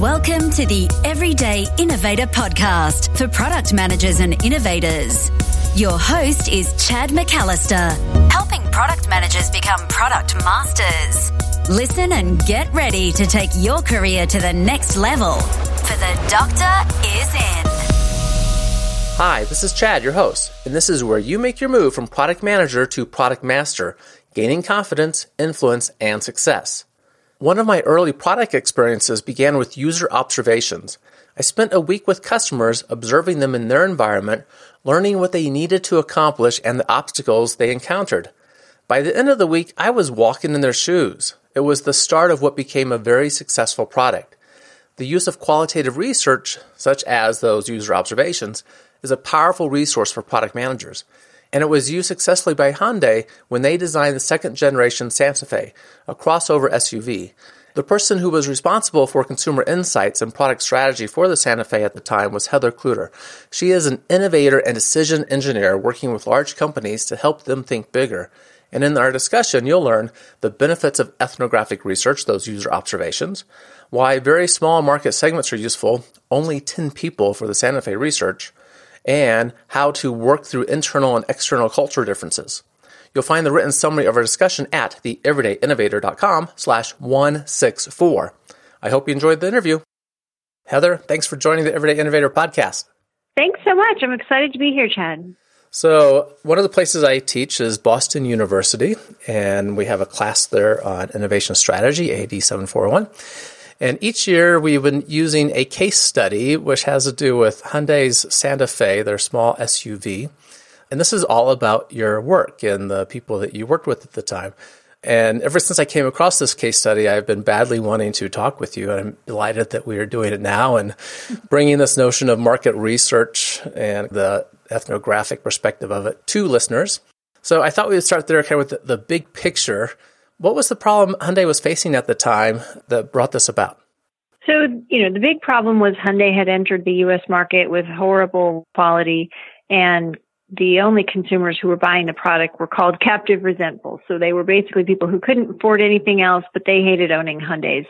Welcome to the Everyday Innovator Podcast for product managers and innovators. Your host is Chad McAllister, helping product managers become product masters. Listen and get ready to take your career to the next level, for the doctor is in. Hi, this is Chad, your host, and this is where you make your move from product manager to product master, gaining confidence, influence, and success. One of my early product experiences began with user observations. I spent a week with customers observing them in their environment, learning what they needed to accomplish and the obstacles they encountered. By the end of the week, I was walking in their shoes. It was the start of what became a very successful product. The use of qualitative research, such as those user observations, is a powerful resource for product managers and it was used successfully by Hyundai when they designed the second generation Santa Fe, a crossover SUV. The person who was responsible for consumer insights and product strategy for the Santa Fe at the time was Heather Kluter. She is an innovator and decision engineer working with large companies to help them think bigger. And in our discussion, you'll learn the benefits of ethnographic research, those user observations, why very small market segments are useful, only 10 people for the Santa Fe research, and how to work through internal and external culture differences. You'll find the written summary of our discussion at theeverydayinnovator.com slash 164. I hope you enjoyed the interview. Heather, thanks for joining the Everyday Innovator podcast. Thanks so much. I'm excited to be here, Chad. So, one of the places I teach is Boston University, and we have a class there on innovation strategy, AD 7401. And each year we've been using a case study which has to do with Hyundai's Santa Fe, their small SUV. And this is all about your work and the people that you worked with at the time. And ever since I came across this case study, I've been badly wanting to talk with you. And I'm delighted that we are doing it now and bringing this notion of market research and the ethnographic perspective of it to listeners. So I thought we would start there kind of with the, the big picture what was the problem Hyundai was facing at the time that brought this about? So, you know, the big problem was Hyundai had entered the US market with horrible quality and the only consumers who were buying the product were called captive resentful. So they were basically people who couldn't afford anything else, but they hated owning Hyundais.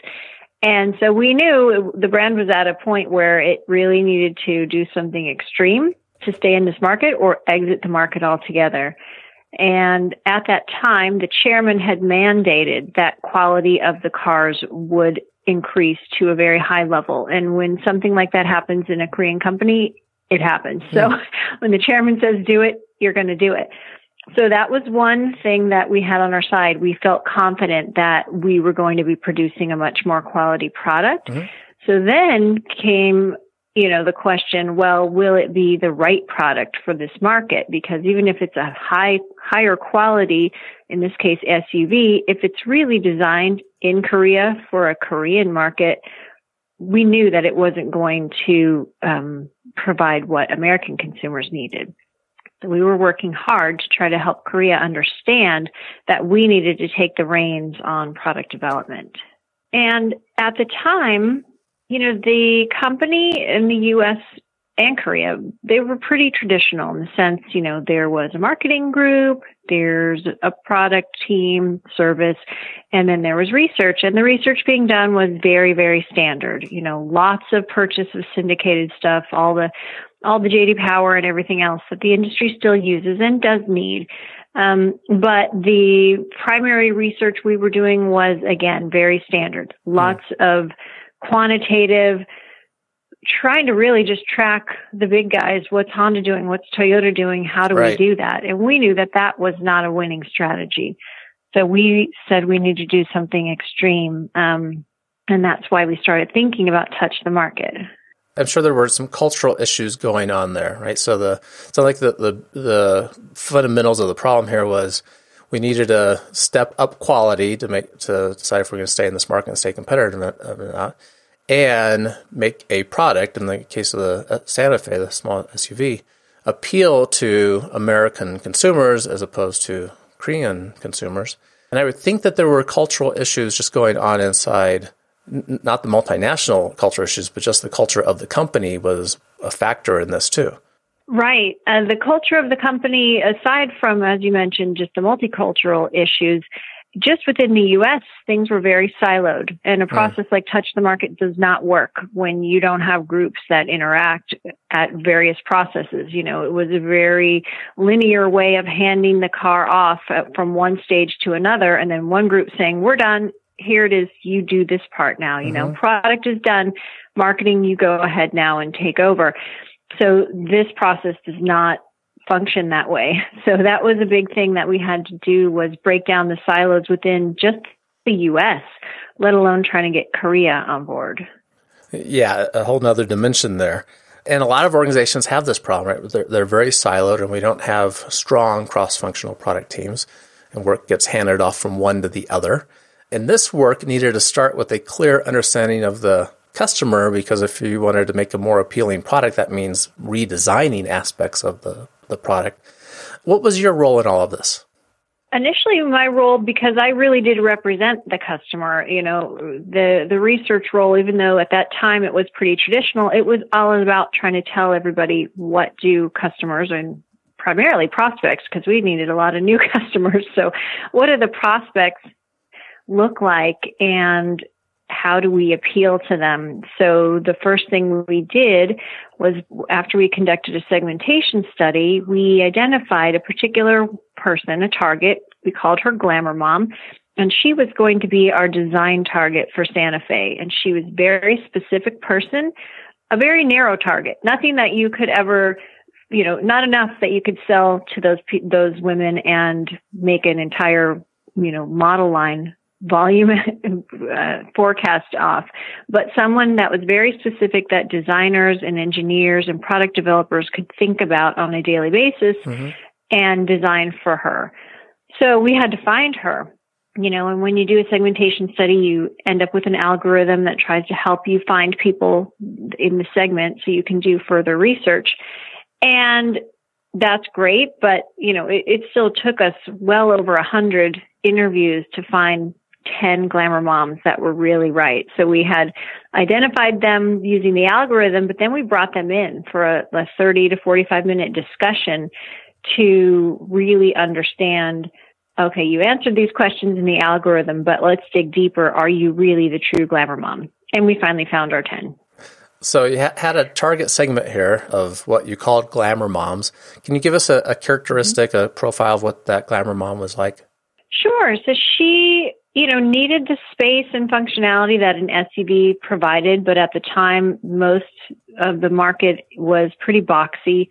And so we knew the brand was at a point where it really needed to do something extreme to stay in this market or exit the market altogether. And at that time, the chairman had mandated that quality of the cars would increase to a very high level. And when something like that happens in a Korean company, it happens. So hmm. when the chairman says do it, you're going to do it. So that was one thing that we had on our side. We felt confident that we were going to be producing a much more quality product. Mm-hmm. So then came you know, the question, well, will it be the right product for this market? Because even if it's a high, higher quality, in this case SUV, if it's really designed in Korea for a Korean market, we knew that it wasn't going to um, provide what American consumers needed. So we were working hard to try to help Korea understand that we needed to take the reins on product development. And at the time, you know, the company in the U.S. and Korea, they were pretty traditional in the sense, you know, there was a marketing group, there's a product team, service, and then there was research. And the research being done was very, very standard. You know, lots of purchase of syndicated stuff, all the all the JD Power and everything else that the industry still uses and does need. Um, but the primary research we were doing was again very standard. Lots mm. of quantitative, trying to really just track the big guys. What's Honda doing? What's Toyota doing? How do right. we do that? And we knew that that was not a winning strategy. So we said we need to do something extreme. Um, and that's why we started thinking about touch the market. I'm sure there were some cultural issues going on there, right? So the so like the, the the fundamentals of the problem here was we needed to step up quality to make to decide if we're going to stay in this market and stay competitive or not, and make a product. In the case of the uh, Santa Fe, the small SUV, appeal to American consumers as opposed to Korean consumers. And I would think that there were cultural issues just going on inside, not the multinational culture issues, but just the culture of the company was a factor in this too. Right. Uh, the culture of the company, aside from, as you mentioned, just the multicultural issues, just within the US, things were very siloed and a process mm. like touch the market does not work when you don't have groups that interact at various processes. You know, it was a very linear way of handing the car off from one stage to another and then one group saying, we're done. Here it is. You do this part now. You mm-hmm. know, product is done. Marketing, you go ahead now and take over. So this process does not function that way. So that was a big thing that we had to do was break down the silos within just the US, let alone trying to get Korea on board. Yeah, a whole nother dimension there. And a lot of organizations have this problem, right? They're, they're very siloed and we don't have strong cross functional product teams and work gets handed off from one to the other. And this work needed to start with a clear understanding of the customer because if you wanted to make a more appealing product, that means redesigning aspects of the the product. What was your role in all of this? Initially, my role, because I really did represent the customer, you know, the, the research role, even though at that time it was pretty traditional, it was all about trying to tell everybody what do customers and primarily prospects, because we needed a lot of new customers. So what do the prospects look like? And how do we appeal to them? So the first thing we did was after we conducted a segmentation study, we identified a particular person, a target. We called her Glamour Mom. And she was going to be our design target for Santa Fe. And she was very specific person, a very narrow target, nothing that you could ever you know, not enough that you could sell to those those women and make an entire, you know, model line volume uh, forecast off, but someone that was very specific that designers and engineers and product developers could think about on a daily basis mm-hmm. and design for her. So we had to find her. You know, and when you do a segmentation study, you end up with an algorithm that tries to help you find people in the segment so you can do further research. And that's great, but you know, it, it still took us well over a hundred interviews to find 10 glamour moms that were really right. So we had identified them using the algorithm, but then we brought them in for a, a 30 to 45 minute discussion to really understand okay, you answered these questions in the algorithm, but let's dig deeper. Are you really the true glamour mom? And we finally found our 10. So you ha- had a target segment here of what you called glamour moms. Can you give us a, a characteristic, mm-hmm. a profile of what that glamour mom was like? Sure. So she you know, needed the space and functionality that an SUV provided, but at the time, most of the market was pretty boxy,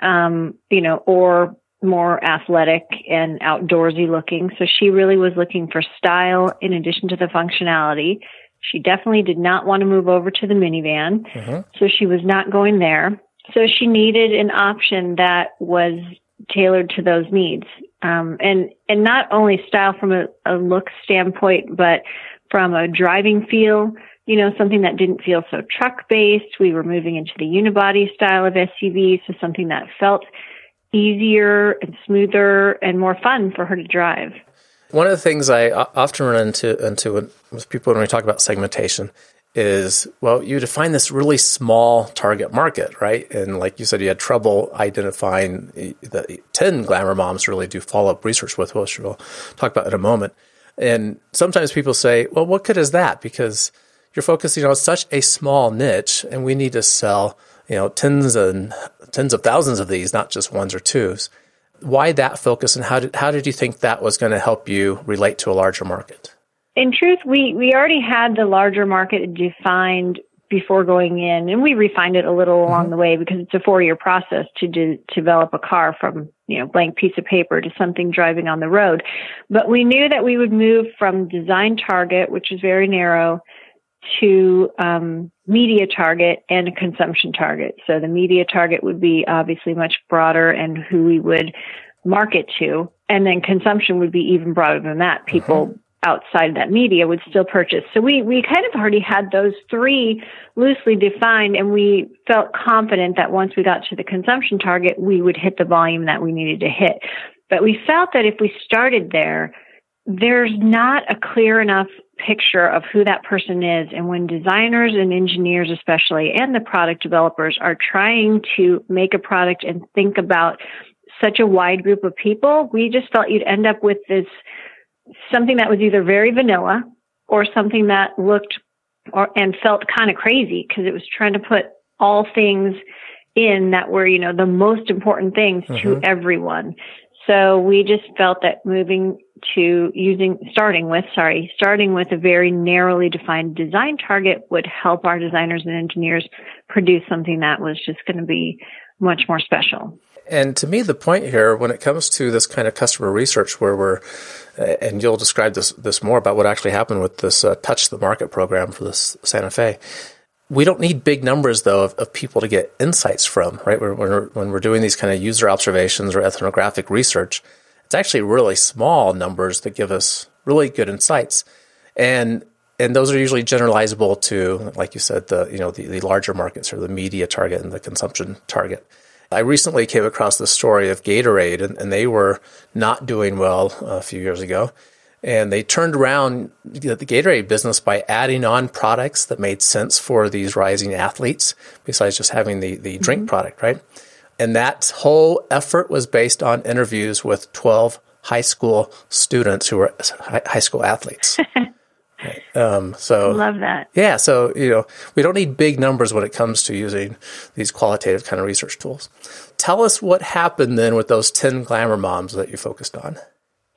um, you know, or more athletic and outdoorsy looking. So she really was looking for style in addition to the functionality. She definitely did not want to move over to the minivan. Mm-hmm. So she was not going there. So she needed an option that was tailored to those needs. Um, and, and not only style from a, a look standpoint, but from a driving feel, you know, something that didn't feel so truck based. We were moving into the unibody style of SUV, so something that felt easier and smoother and more fun for her to drive. One of the things I often run into, into with people when we talk about segmentation is well, you define this really small target market, right? And like you said, you had trouble identifying the 10 glamour moms really do follow up research with, which we'll talk about in a moment. And sometimes people say, well, what good is that? Because you're focusing on such a small niche and we need to sell, you know, tens and tens of thousands of these, not just ones or twos. Why that focus and how did, how did you think that was going to help you relate to a larger market? In truth, we, we already had the larger market defined before going in, and we refined it a little along mm-hmm. the way because it's a four year process to de- develop a car from you know blank piece of paper to something driving on the road. But we knew that we would move from design target, which is very narrow, to um, media target and consumption target. So the media target would be obviously much broader and who we would market to, and then consumption would be even broader than that. People mm-hmm outside that media would still purchase. So we, we kind of already had those three loosely defined and we felt confident that once we got to the consumption target, we would hit the volume that we needed to hit. But we felt that if we started there, there's not a clear enough picture of who that person is. And when designers and engineers, especially, and the product developers are trying to make a product and think about such a wide group of people, we just felt you'd end up with this something that was either very vanilla or something that looked or and felt kind of crazy because it was trying to put all things in that were, you know, the most important things mm-hmm. to everyone. So we just felt that moving to using, starting with, sorry, starting with a very narrowly defined design target would help our designers and engineers produce something that was just going to be much more special. And to me, the point here, when it comes to this kind of customer research, where we're, and you'll describe this this more about what actually happened with this uh, Touch the Market program for this Santa Fe. We don't need big numbers though of, of people to get insights from, right? When we're, when we're doing these kind of user observations or ethnographic research, it's actually really small numbers that give us really good insights. And and those are usually generalizable to, like you said, the you know the, the larger markets or the media target and the consumption target. I recently came across the story of Gatorade, and, and they were not doing well a few years ago. And they turned around the Gatorade business by adding on products that made sense for these rising athletes, besides just having the, the drink mm-hmm. product, right? And that whole effort was based on interviews with 12 high school students who were high school athletes. Um, so love that. Yeah. So, you know, we don't need big numbers when it comes to using these qualitative kind of research tools. Tell us what happened then with those 10 glamour moms that you focused on.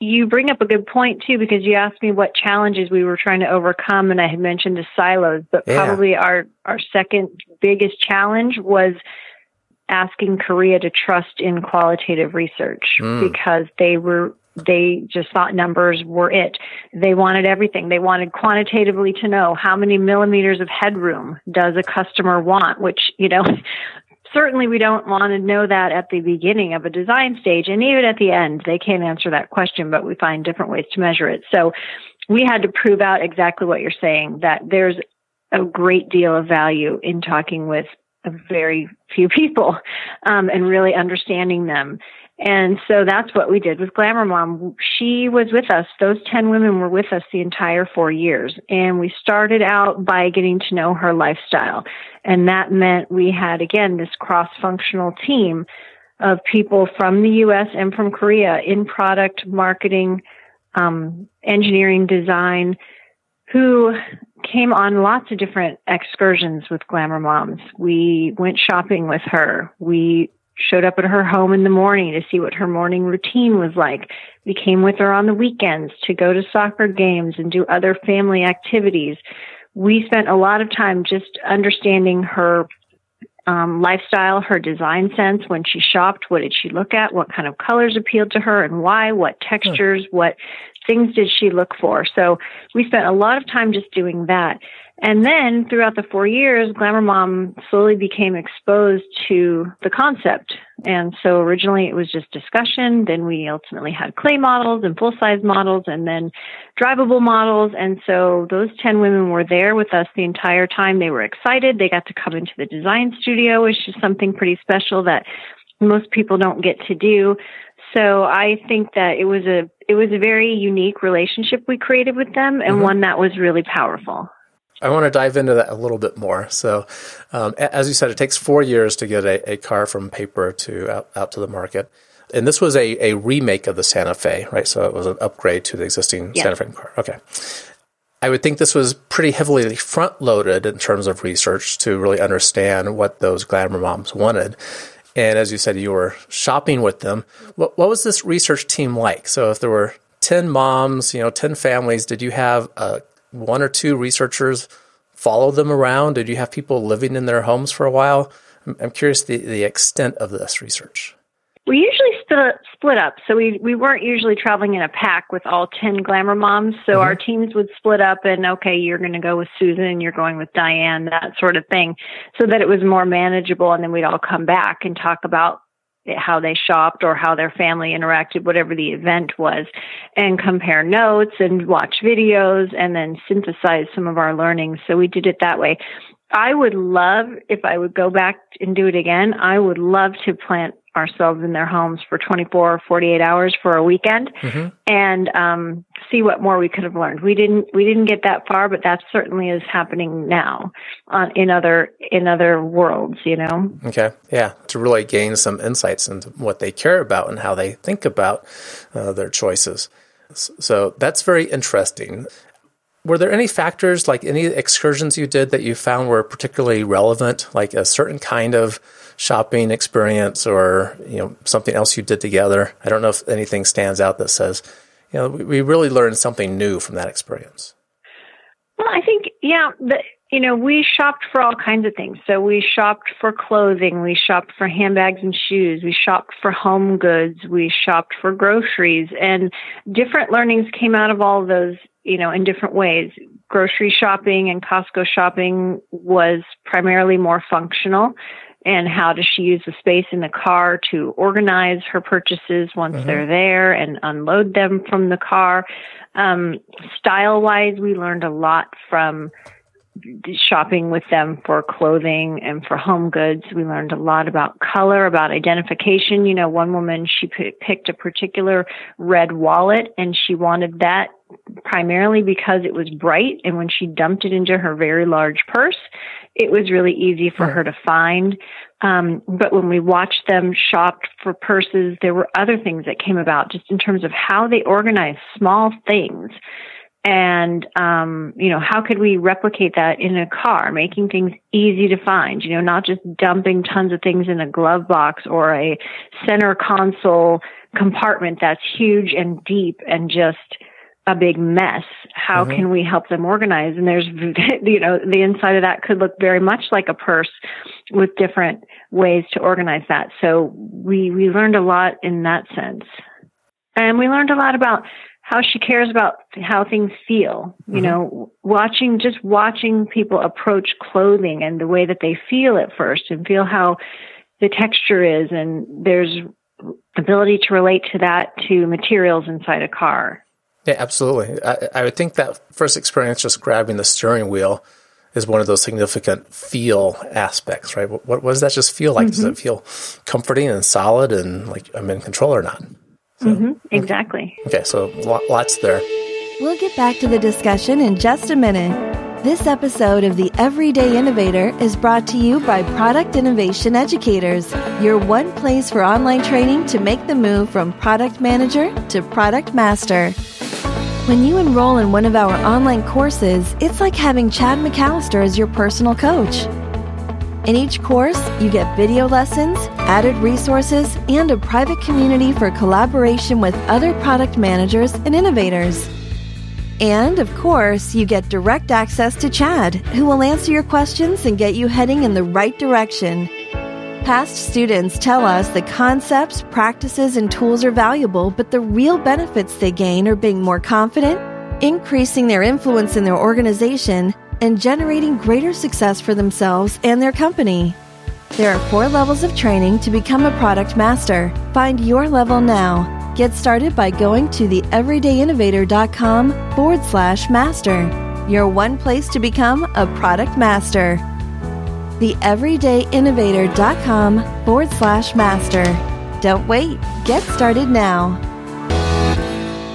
You bring up a good point too, because you asked me what challenges we were trying to overcome, and I had mentioned the silos, but yeah. probably our, our second biggest challenge was asking Korea to trust in qualitative research mm. because they were they just thought numbers were it. They wanted everything. They wanted quantitatively to know how many millimeters of headroom does a customer want, which, you know, certainly we don't want to know that at the beginning of a design stage. And even at the end, they can't answer that question, but we find different ways to measure it. So we had to prove out exactly what you're saying, that there's a great deal of value in talking with a very few people um, and really understanding them. And so that's what we did with Glamour Mom. She was with us. Those 10 women were with us the entire four years. And we started out by getting to know her lifestyle. And that meant we had, again, this cross functional team of people from the US and from Korea in product marketing, um, engineering, design, who came on lots of different excursions with Glamour Moms. We went shopping with her. We showed up at her home in the morning to see what her morning routine was like. We came with her on the weekends to go to soccer games and do other family activities. We spent a lot of time just understanding her um, lifestyle, her design sense. When she shopped, what did she look at? What kind of colors appealed to her and why? What textures? What things did she look for? So we spent a lot of time just doing that. And then throughout the four years, Glamour Mom slowly became exposed to the concept. And so originally it was just discussion. Then we ultimately had clay models and full size models and then drivable models. And so those 10 women were there with us the entire time. They were excited. They got to come into the design studio, which is something pretty special that most people don't get to do. So I think that it was a it was a very unique relationship we created with them and mm-hmm. one that was really powerful. I want to dive into that a little bit more. So, um, as you said, it takes four years to get a, a car from paper to out, out, to the market. And this was a, a remake of the Santa Fe, right? So it was an upgrade to the existing yeah. Santa Fe car. Okay. I would think this was pretty heavily front loaded in terms of research to really understand what those glamour moms wanted. And as you said, you were shopping with them. What, what was this research team like? So if there were 10 moms, you know, 10 families, did you have a one or two researchers follow them around? Did you have people living in their homes for a while? I'm curious the, the extent of this research. We usually split, split up. So we, we weren't usually traveling in a pack with all 10 glamour moms. So mm-hmm. our teams would split up and, okay, you're going to go with Susan, you're going with Diane, that sort of thing, so that it was more manageable. And then we'd all come back and talk about how they shopped or how their family interacted, whatever the event was, and compare notes and watch videos and then synthesize some of our learnings. So we did it that way. I would love, if I would go back and do it again, I would love to plant ourselves in their homes for 24 or 48 hours for a weekend mm-hmm. and um, see what more we could have learned. We didn't we didn't get that far, but that certainly is happening now uh, in other in other worlds. You know. Okay. Yeah. To really gain some insights into what they care about and how they think about uh, their choices. So that's very interesting. Were there any factors, like any excursions you did that you found were particularly relevant, like a certain kind of shopping experience or you know something else you did together? I don't know if anything stands out that says, you know, we really learned something new from that experience. Well, I think yeah, the, you know, we shopped for all kinds of things. So we shopped for clothing, we shopped for handbags and shoes, we shopped for home goods, we shopped for groceries, and different learnings came out of all of those you know, in different ways. Grocery shopping and Costco shopping was primarily more functional. And how does she use the space in the car to organize her purchases once mm-hmm. they're there and unload them from the car? Um, style wise, we learned a lot from shopping with them for clothing and for home goods. We learned a lot about color, about identification. You know, one woman, she p- picked a particular red wallet and she wanted that primarily because it was bright. And when she dumped it into her very large purse, it was really easy for her to find. Um, but when we watched them shop for purses, there were other things that came about just in terms of how they organize small things and um, you know how could we replicate that in a car making things easy to find you know not just dumping tons of things in a glove box or a center console compartment that's huge and deep and just a big mess? How mm-hmm. can we help them organize? And there's you know the inside of that could look very much like a purse with different ways to organize that. So we we learned a lot in that sense. And we learned a lot about how she cares about how things feel. You mm-hmm. know, watching, just watching people approach clothing and the way that they feel at first and feel how the texture is. And there's ability to relate to that to materials inside a car. Yeah, absolutely. I, I would think that first experience just grabbing the steering wheel is one of those significant feel aspects, right? What, what does that just feel like? Mm-hmm. Does it feel comforting and solid and like I'm in control or not? So, mm-hmm, exactly. Okay, so lots there. We'll get back to the discussion in just a minute. This episode of The Everyday Innovator is brought to you by Product Innovation Educators, your one place for online training to make the move from product manager to product master. When you enroll in one of our online courses, it's like having Chad McAllister as your personal coach. In each course, you get video lessons, added resources, and a private community for collaboration with other product managers and innovators. And of course, you get direct access to Chad, who will answer your questions and get you heading in the right direction. Past students tell us the concepts, practices, and tools are valuable, but the real benefits they gain are being more confident, increasing their influence in their organization, and generating greater success for themselves and their company. There are four levels of training to become a product master. Find your level now. Get started by going to theeverydayinnovator.com forward slash master. Your one place to become a product master. Theeverydayinnovator.com forward slash master. Don't wait. Get started now.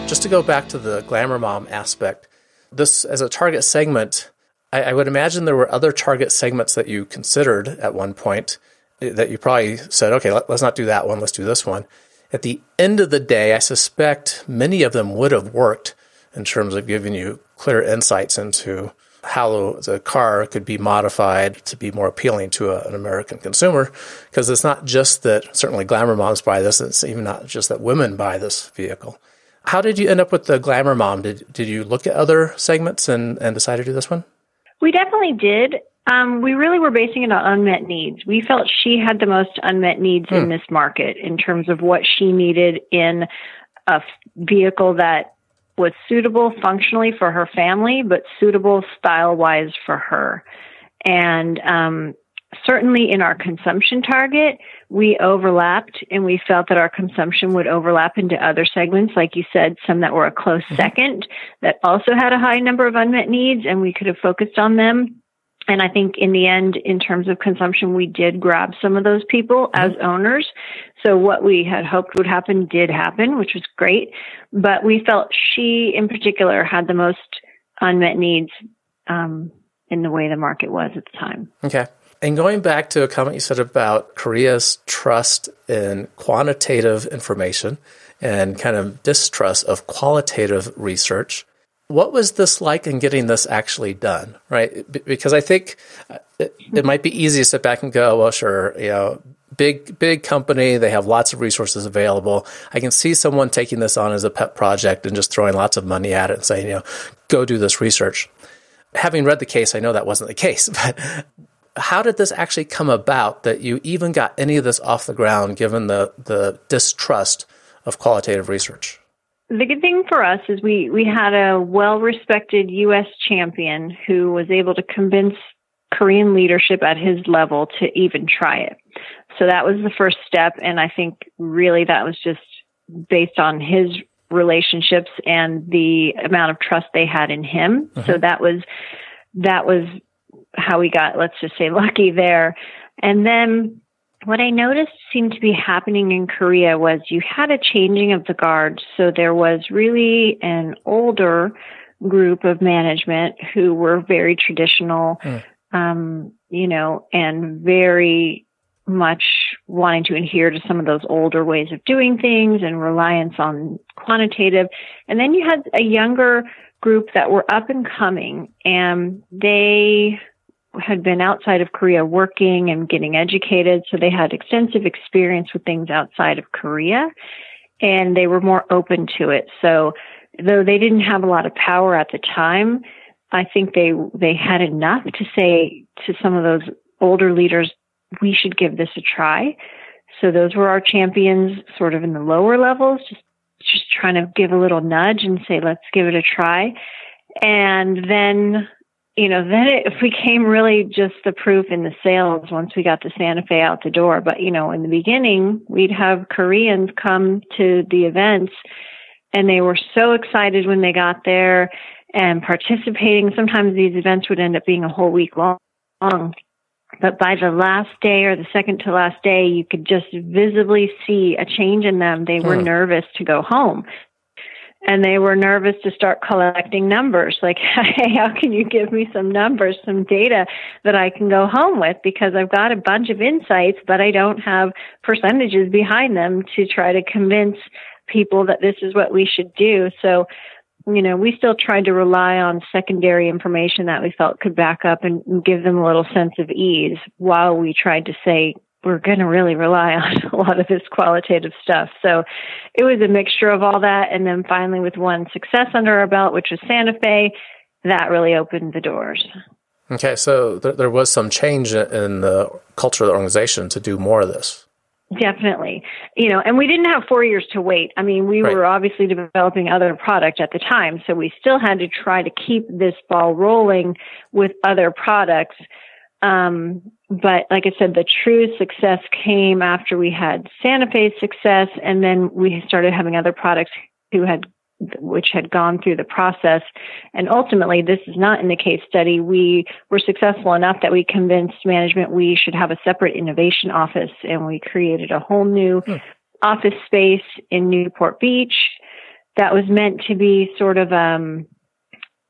Just to go back to the glamour mom aspect, this as a target segment I, I would imagine there were other target segments that you considered at one point that you probably said, okay, let, let's not do that one, let's do this one. At the end of the day, I suspect many of them would have worked in terms of giving you clear insights into how the car could be modified to be more appealing to a, an American consumer. Because it's not just that certainly glamour moms buy this, it's even not just that women buy this vehicle. How did you end up with the glamour mom? Did, did you look at other segments and, and decide to do this one? We definitely did. Um, we really were basing it on unmet needs. We felt she had the most unmet needs in hmm. this market in terms of what she needed in a vehicle that was suitable functionally for her family, but suitable style wise for her. And um, certainly in our consumption target, we overlapped and we felt that our consumption would overlap into other segments, like you said, some that were a close mm-hmm. second that also had a high number of unmet needs and we could have focused on them. And I think in the end, in terms of consumption, we did grab some of those people mm-hmm. as owners. So what we had hoped would happen did happen, which was great. But we felt she in particular had the most unmet needs um, in the way the market was at the time. Okay. And going back to a comment you said about Korea's trust in quantitative information and kind of distrust of qualitative research. What was this like in getting this actually done, right? Because I think uh, it, it might be easy to sit back and go, well, sure, you know, big big company they have lots of resources available i can see someone taking this on as a pet project and just throwing lots of money at it and saying you know go do this research having read the case i know that wasn't the case but how did this actually come about that you even got any of this off the ground given the the distrust of qualitative research the good thing for us is we, we had a well respected U.S. champion who was able to convince Korean leadership at his level to even try it. So that was the first step. And I think really that was just based on his relationships and the amount of trust they had in him. Uh-huh. So that was, that was how we got, let's just say lucky there. And then what I noticed seemed to be happening in Korea was you had a changing of the guard. So there was really an older group of management who were very traditional, mm. um, you know, and very much wanting to adhere to some of those older ways of doing things and reliance on quantitative. And then you had a younger group that were up and coming and they had been outside of Korea working and getting educated. So they had extensive experience with things outside of Korea and they were more open to it. So though they didn't have a lot of power at the time, I think they, they had enough to say to some of those older leaders, we should give this a try. So those were our champions sort of in the lower levels, just, just trying to give a little nudge and say, let's give it a try. And then, you know, then it became really just the proof in the sales once we got the Santa Fe out the door. But, you know, in the beginning, we'd have Koreans come to the events and they were so excited when they got there and participating. Sometimes these events would end up being a whole week long. But by the last day or the second to last day, you could just visibly see a change in them. They were hmm. nervous to go home. And they were nervous to start collecting numbers. Like, hey, how can you give me some numbers, some data that I can go home with? Because I've got a bunch of insights, but I don't have percentages behind them to try to convince people that this is what we should do. So you know, we still tried to rely on secondary information that we felt could back up and give them a little sense of ease while we tried to say, we're going to really rely on a lot of this qualitative stuff. So it was a mixture of all that. And then finally, with one success under our belt, which was Santa Fe, that really opened the doors. Okay, so th- there was some change in the culture of the organization to do more of this. Definitely. You know, and we didn't have four years to wait. I mean, we right. were obviously developing other product at the time, so we still had to try to keep this ball rolling with other products. Um, but like I said, the true success came after we had Santa Fe success, and then we started having other products who had which had gone through the process. And ultimately, this is not in the case study. We were successful enough that we convinced management we should have a separate innovation office, and we created a whole new hmm. office space in Newport Beach that was meant to be sort of um,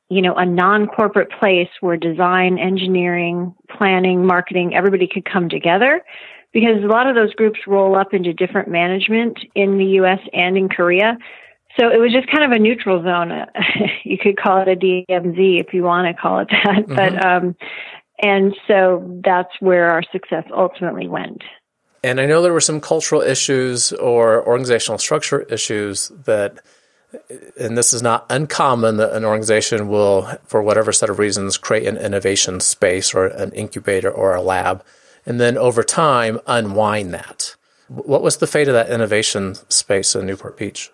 you know, a non-corporate place where design, engineering, planning, marketing, everybody could come together because a lot of those groups roll up into different management in the US and in Korea. So it was just kind of a neutral zone. you could call it a DMZ if you want to call it that. Mm-hmm. But um, and so that's where our success ultimately went. And I know there were some cultural issues or organizational structure issues that, and this is not uncommon that an organization will, for whatever set of reasons, create an innovation space or an incubator or a lab, and then over time unwind that. What was the fate of that innovation space in Newport Beach?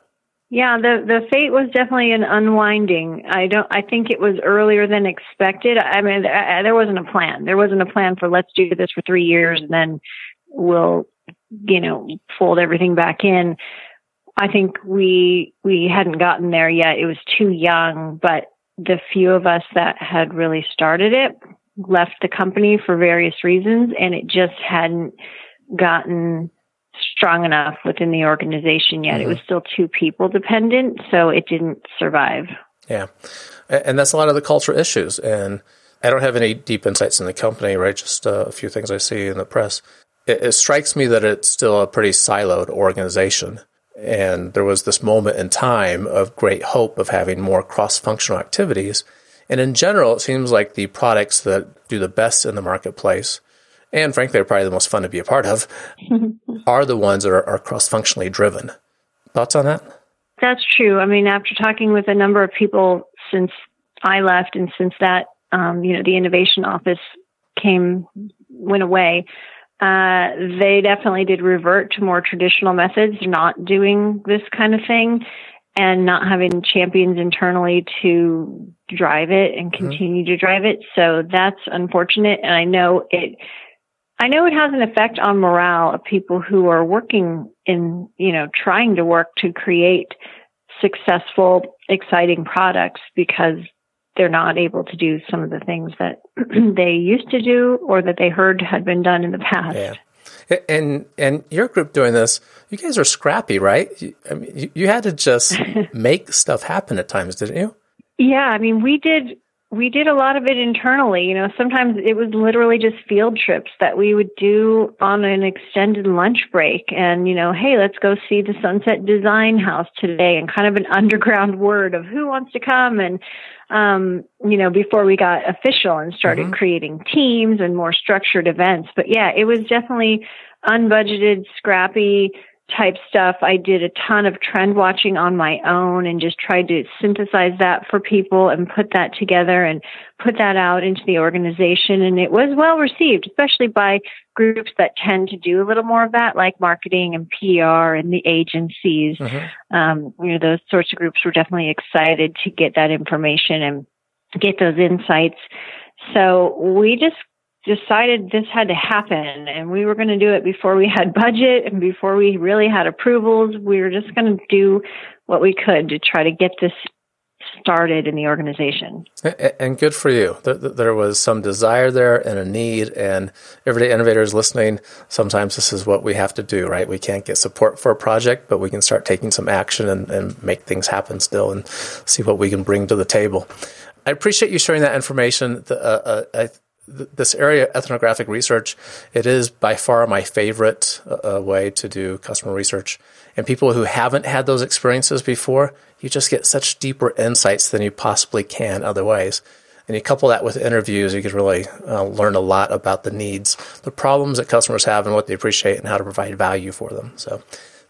Yeah, the the fate was definitely an unwinding. I don't. I think it was earlier than expected. I mean, there wasn't a plan. There wasn't a plan for let's do this for three years and then we'll, you know, fold everything back in. I think we we hadn't gotten there yet. It was too young, but the few of us that had really started it left the company for various reasons, and it just hadn't gotten strong enough within the organization yet. Mm-hmm. It was still two people dependent, so it didn't survive. Yeah. And that's a lot of the cultural issues. And I don't have any deep insights in the company, right? Just uh, a few things I see in the press. It, it strikes me that it's still a pretty siloed organization. And there was this moment in time of great hope of having more cross functional activities. And in general, it seems like the products that do the best in the marketplace, and frankly, are probably the most fun to be a part of, are the ones that are, are cross functionally driven. Thoughts on that? That's true. I mean, after talking with a number of people since I left and since that, um, you know, the innovation office came, went away, uh, they definitely did revert to more traditional methods, not doing this kind of thing and not having champions internally to drive it and mm-hmm. continue mm-hmm. to drive it. So that's unfortunate. And I know it, I know it has an effect on morale of people who are working in, you know, trying to work to create successful, exciting products because they're not able to do some of the things that they used to do or that they heard had been done in the past. Yeah. And and your group doing this, you guys are scrappy, right? You, I mean, you, you had to just make stuff happen at times, didn't you? Yeah, I mean, we did we did a lot of it internally. You know, sometimes it was literally just field trips that we would do on an extended lunch break. And, you know, hey, let's go see the Sunset Design House today and kind of an underground word of who wants to come. And, um, you know, before we got official and started mm-hmm. creating teams and more structured events. But yeah, it was definitely unbudgeted, scrappy, type stuff. I did a ton of trend watching on my own and just tried to synthesize that for people and put that together and put that out into the organization. And it was well received, especially by groups that tend to do a little more of that, like marketing and PR and the agencies. Mm-hmm. Um, you know, those sorts of groups were definitely excited to get that information and get those insights. So we just decided this had to happen and we were going to do it before we had budget and before we really had approvals. We were just going to do what we could to try to get this started in the organization. And good for you. There was some desire there and a need, and everyday innovators listening, sometimes this is what we have to do, right? We can't get support for a project, but we can start taking some action and, and make things happen still and see what we can bring to the table. I appreciate you sharing that information. Uh, uh, I, this area, ethnographic research, it is by far my favorite uh, uh, way to do customer research. And people who haven't had those experiences before, you just get such deeper insights than you possibly can otherwise. And you couple that with interviews, you can really uh, learn a lot about the needs, the problems that customers have, and what they appreciate, and how to provide value for them. So,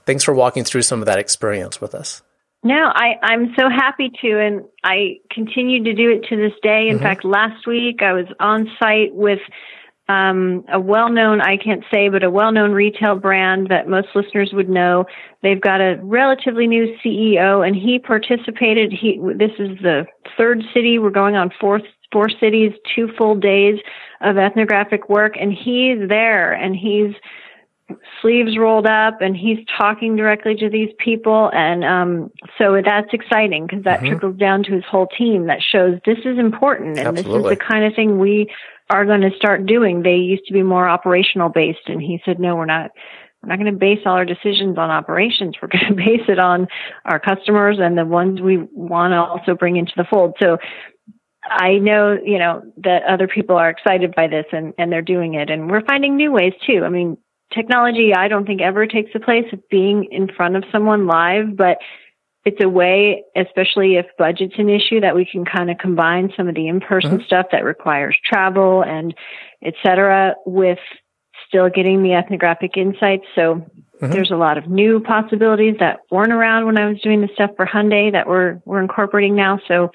thanks for walking through some of that experience with us. No, I, I'm so happy to, and I continue to do it to this day. In mm-hmm. fact, last week I was on site with um, a well-known, I can't say, but a well-known retail brand that most listeners would know. They've got a relatively new CEO, and he participated. He this is the third city. We're going on fourth four cities, two full days of ethnographic work, and he's there, and he's sleeves rolled up and he's talking directly to these people and um, so that's exciting because that mm-hmm. trickles down to his whole team that shows this is important and Absolutely. this is the kind of thing we are going to start doing they used to be more operational based and he said no we're not we're not going to base all our decisions on operations we're going to base it on our customers and the ones we want to also bring into the fold so I know, you know, that other people are excited by this and, and they're doing it. And we're finding new ways too. I mean, technology, I don't think ever takes the place of being in front of someone live, but it's a way, especially if budget's an issue, that we can kind of combine some of the in-person mm-hmm. stuff that requires travel and et cetera with still getting the ethnographic insights. So mm-hmm. there's a lot of new possibilities that weren't around when I was doing the stuff for Hyundai that we're, we're incorporating now. So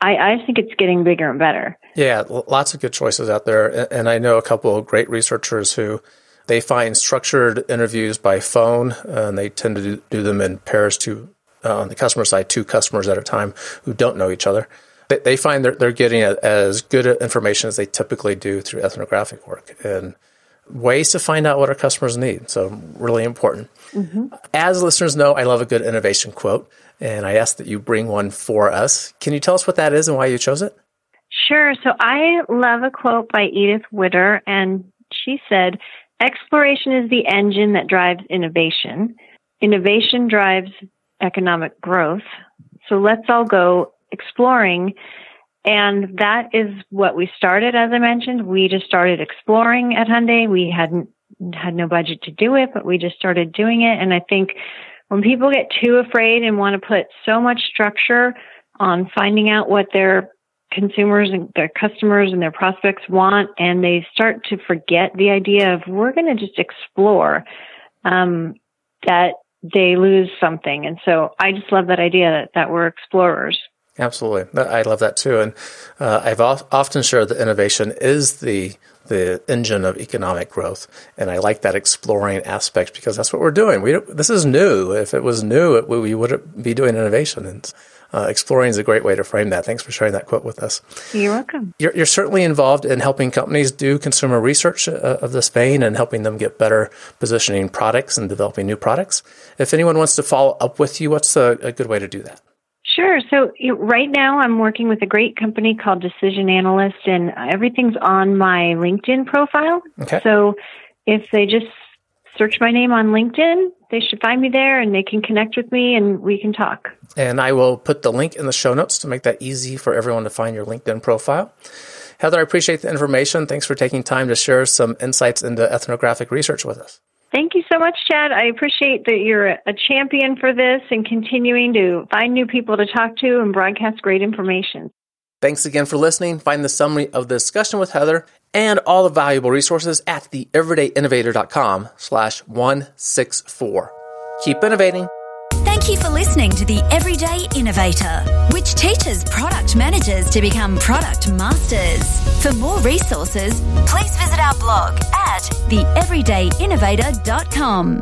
I, I think it's getting bigger and better. Yeah, lots of good choices out there. And I know a couple of great researchers who they find structured interviews by phone, and they tend to do, them in pairs to uh, on the customer side, two customers at a time who don't know each other. They, they find they're, they're getting a, as good information as they typically do through ethnographic work and ways to find out what our customers need. So really important. Mm-hmm. As listeners know, I love a good innovation quote, and I ask that you bring one for us. Can you tell us what that is and why you chose it? Sure. So I love a quote by Edith Widder, and she said, Exploration is the engine that drives innovation. Innovation drives economic growth. So let's all go exploring. And that is what we started, as I mentioned. We just started exploring at Hyundai. We hadn't had no budget to do it, but we just started doing it. And I think when people get too afraid and want to put so much structure on finding out what their consumers and their customers and their prospects want, and they start to forget the idea of we're going to just explore, um, that they lose something. And so I just love that idea that, that we're explorers. Absolutely. I love that too. And uh, I've often shared that innovation is the the engine of economic growth. And I like that exploring aspect because that's what we're doing. We this is new. If it was new, it, we wouldn't be doing innovation. And uh, exploring is a great way to frame that. Thanks for sharing that quote with us. You're welcome. You're, you're certainly involved in helping companies do consumer research uh, of this vein and helping them get better positioning products and developing new products. If anyone wants to follow up with you, what's a, a good way to do that? Sure. So right now I'm working with a great company called Decision Analyst and everything's on my LinkedIn profile. Okay. So if they just search my name on LinkedIn, they should find me there and they can connect with me and we can talk. And I will put the link in the show notes to make that easy for everyone to find your LinkedIn profile. Heather, I appreciate the information. Thanks for taking time to share some insights into ethnographic research with us. Thank you so much, Chad. I appreciate that you're a champion for this and continuing to find new people to talk to and broadcast great information. Thanks again for listening. Find the summary of the discussion with Heather and all the valuable resources at theeverydayinnovator.com slash 164. Keep innovating. Thank you for listening to The Everyday Innovator, which teaches product managers to become product masters. For more resources, please visit our blog at theeverydayinnovator.com.